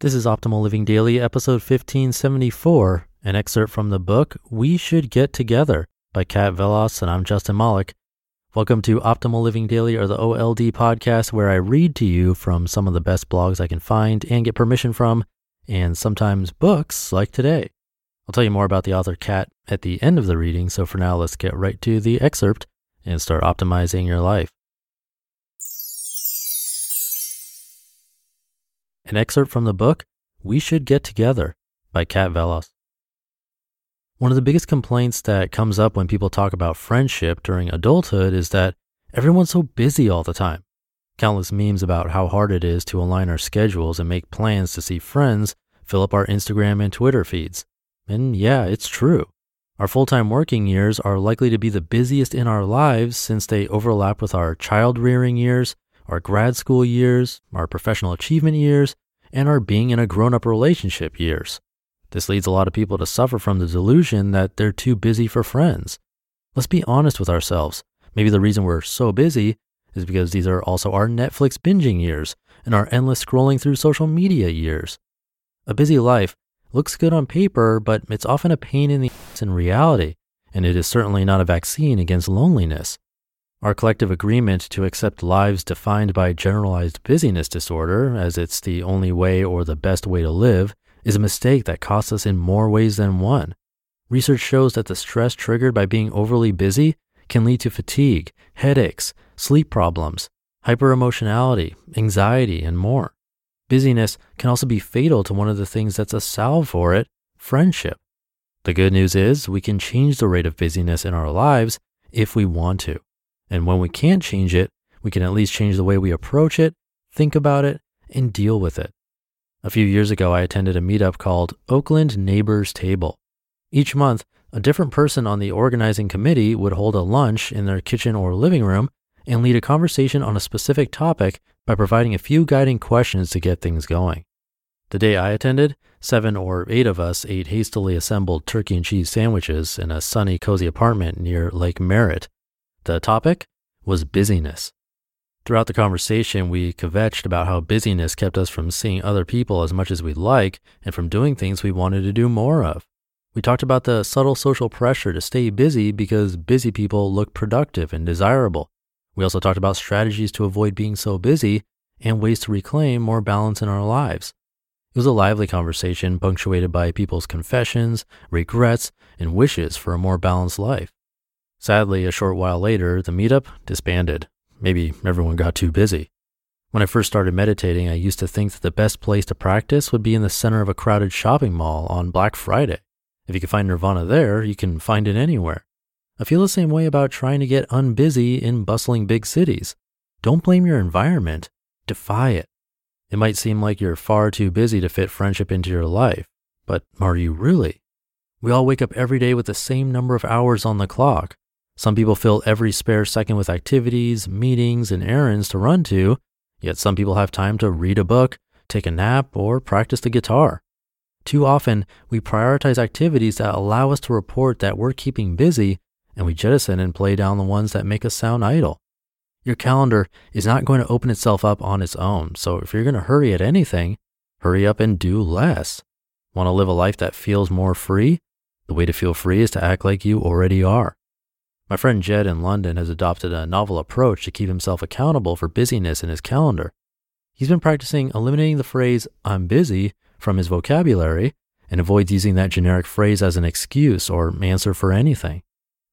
This is Optimal Living Daily, episode 1574, an excerpt from the book We Should Get Together by Kat Vellos, and I'm Justin Malik. Welcome to Optimal Living Daily, or the OLD podcast, where I read to you from some of the best blogs I can find and get permission from, and sometimes books like today. I'll tell you more about the author Kat at the end of the reading, so for now, let's get right to the excerpt and start optimizing your life. An excerpt from the book We Should Get Together by Kat Vellos. One of the biggest complaints that comes up when people talk about friendship during adulthood is that everyone's so busy all the time. Countless memes about how hard it is to align our schedules and make plans to see friends fill up our Instagram and Twitter feeds. And yeah, it's true. Our full time working years are likely to be the busiest in our lives since they overlap with our child rearing years, our grad school years, our professional achievement years, and our being in a grown up relationship years. This leads a lot of people to suffer from the delusion that they're too busy for friends. Let's be honest with ourselves. Maybe the reason we're so busy is because these are also our Netflix binging years and our endless scrolling through social media years. A busy life looks good on paper, but it's often a pain in the ass in reality, and it is certainly not a vaccine against loneliness. Our collective agreement to accept lives defined by generalized busyness disorder as it's the only way or the best way to live is a mistake that costs us in more ways than one. Research shows that the stress triggered by being overly busy can lead to fatigue, headaches, sleep problems, hyperemotionality, anxiety, and more. Busyness can also be fatal to one of the things that's a salve for it friendship. The good news is we can change the rate of busyness in our lives if we want to. And when we can't change it, we can at least change the way we approach it, think about it, and deal with it. A few years ago, I attended a meetup called Oakland Neighbors Table. Each month, a different person on the organizing committee would hold a lunch in their kitchen or living room and lead a conversation on a specific topic by providing a few guiding questions to get things going. The day I attended, seven or eight of us ate hastily assembled turkey and cheese sandwiches in a sunny, cozy apartment near Lake Merritt the topic was busyness. Throughout the conversation, we kvetched about how busyness kept us from seeing other people as much as we'd like and from doing things we wanted to do more of. We talked about the subtle social pressure to stay busy because busy people look productive and desirable. We also talked about strategies to avoid being so busy and ways to reclaim more balance in our lives. It was a lively conversation punctuated by people's confessions, regrets, and wishes for a more balanced life. Sadly, a short while later, the meetup disbanded. Maybe everyone got too busy. When I first started meditating, I used to think that the best place to practice would be in the center of a crowded shopping mall on Black Friday. If you can find nirvana there, you can find it anywhere. I feel the same way about trying to get unbusy in bustling big cities. Don't blame your environment, defy it. It might seem like you're far too busy to fit friendship into your life, but are you really? We all wake up every day with the same number of hours on the clock. Some people fill every spare second with activities, meetings, and errands to run to, yet some people have time to read a book, take a nap, or practice the guitar. Too often, we prioritize activities that allow us to report that we're keeping busy, and we jettison and play down the ones that make us sound idle. Your calendar is not going to open itself up on its own, so if you're going to hurry at anything, hurry up and do less. Want to live a life that feels more free? The way to feel free is to act like you already are. My friend Jed in London has adopted a novel approach to keep himself accountable for busyness in his calendar. He's been practicing eliminating the phrase, I'm busy, from his vocabulary and avoids using that generic phrase as an excuse or answer for anything.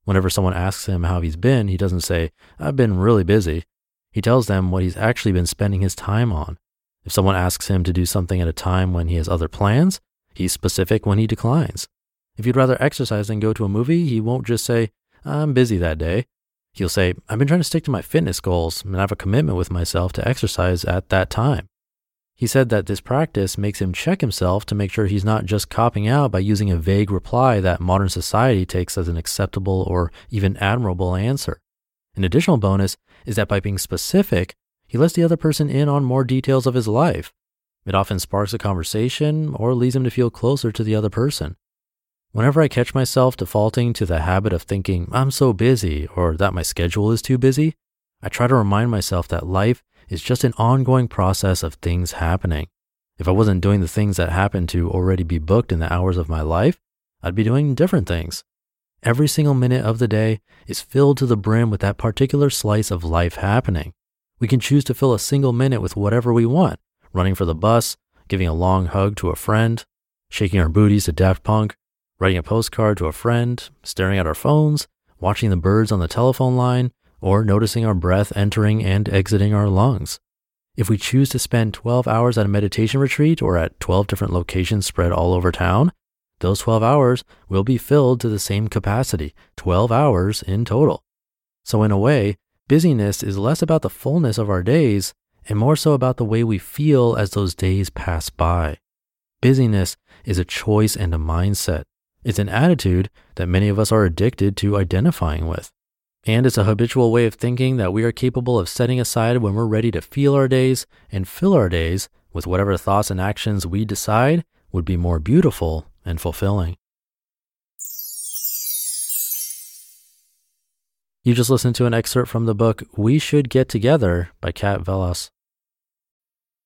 Whenever someone asks him how he's been, he doesn't say, I've been really busy. He tells them what he's actually been spending his time on. If someone asks him to do something at a time when he has other plans, he's specific when he declines. If you'd rather exercise than go to a movie, he won't just say, I'm busy that day. He'll say, I've been trying to stick to my fitness goals and I have a commitment with myself to exercise at that time. He said that this practice makes him check himself to make sure he's not just copping out by using a vague reply that modern society takes as an acceptable or even admirable answer. An additional bonus is that by being specific, he lets the other person in on more details of his life. It often sparks a conversation or leads him to feel closer to the other person. Whenever I catch myself defaulting to the habit of thinking I'm so busy or that my schedule is too busy, I try to remind myself that life is just an ongoing process of things happening. If I wasn't doing the things that happen to already be booked in the hours of my life, I'd be doing different things. Every single minute of the day is filled to the brim with that particular slice of life happening. We can choose to fill a single minute with whatever we want running for the bus, giving a long hug to a friend, shaking our booties to Daft Punk, writing a postcard to a friend, staring at our phones, watching the birds on the telephone line, or noticing our breath entering and exiting our lungs. If we choose to spend 12 hours at a meditation retreat or at 12 different locations spread all over town, those 12 hours will be filled to the same capacity, 12 hours in total. So, in a way, busyness is less about the fullness of our days and more so about the way we feel as those days pass by. Busyness is a choice and a mindset. It's an attitude that many of us are addicted to identifying with. And it's a habitual way of thinking that we are capable of setting aside when we're ready to feel our days and fill our days with whatever thoughts and actions we decide would be more beautiful and fulfilling. You just listened to an excerpt from the book We Should Get Together by Kat Vellos.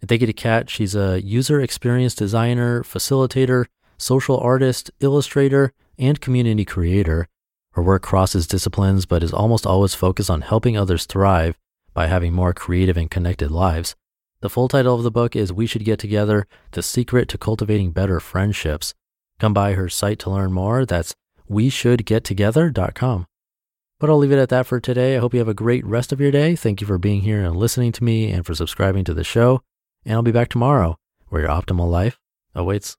And thank you to Kat. She's a user experience designer, facilitator, social artist, illustrator, and community creator. Her work crosses disciplines, but is almost always focused on helping others thrive by having more creative and connected lives. The full title of the book is We Should Get Together The Secret to Cultivating Better Friendships. Come by her site to learn more. That's we should get together.com. But I'll leave it at that for today. I hope you have a great rest of your day. Thank you for being here and listening to me and for subscribing to the show and I'll be back tomorrow where your optimal life awaits.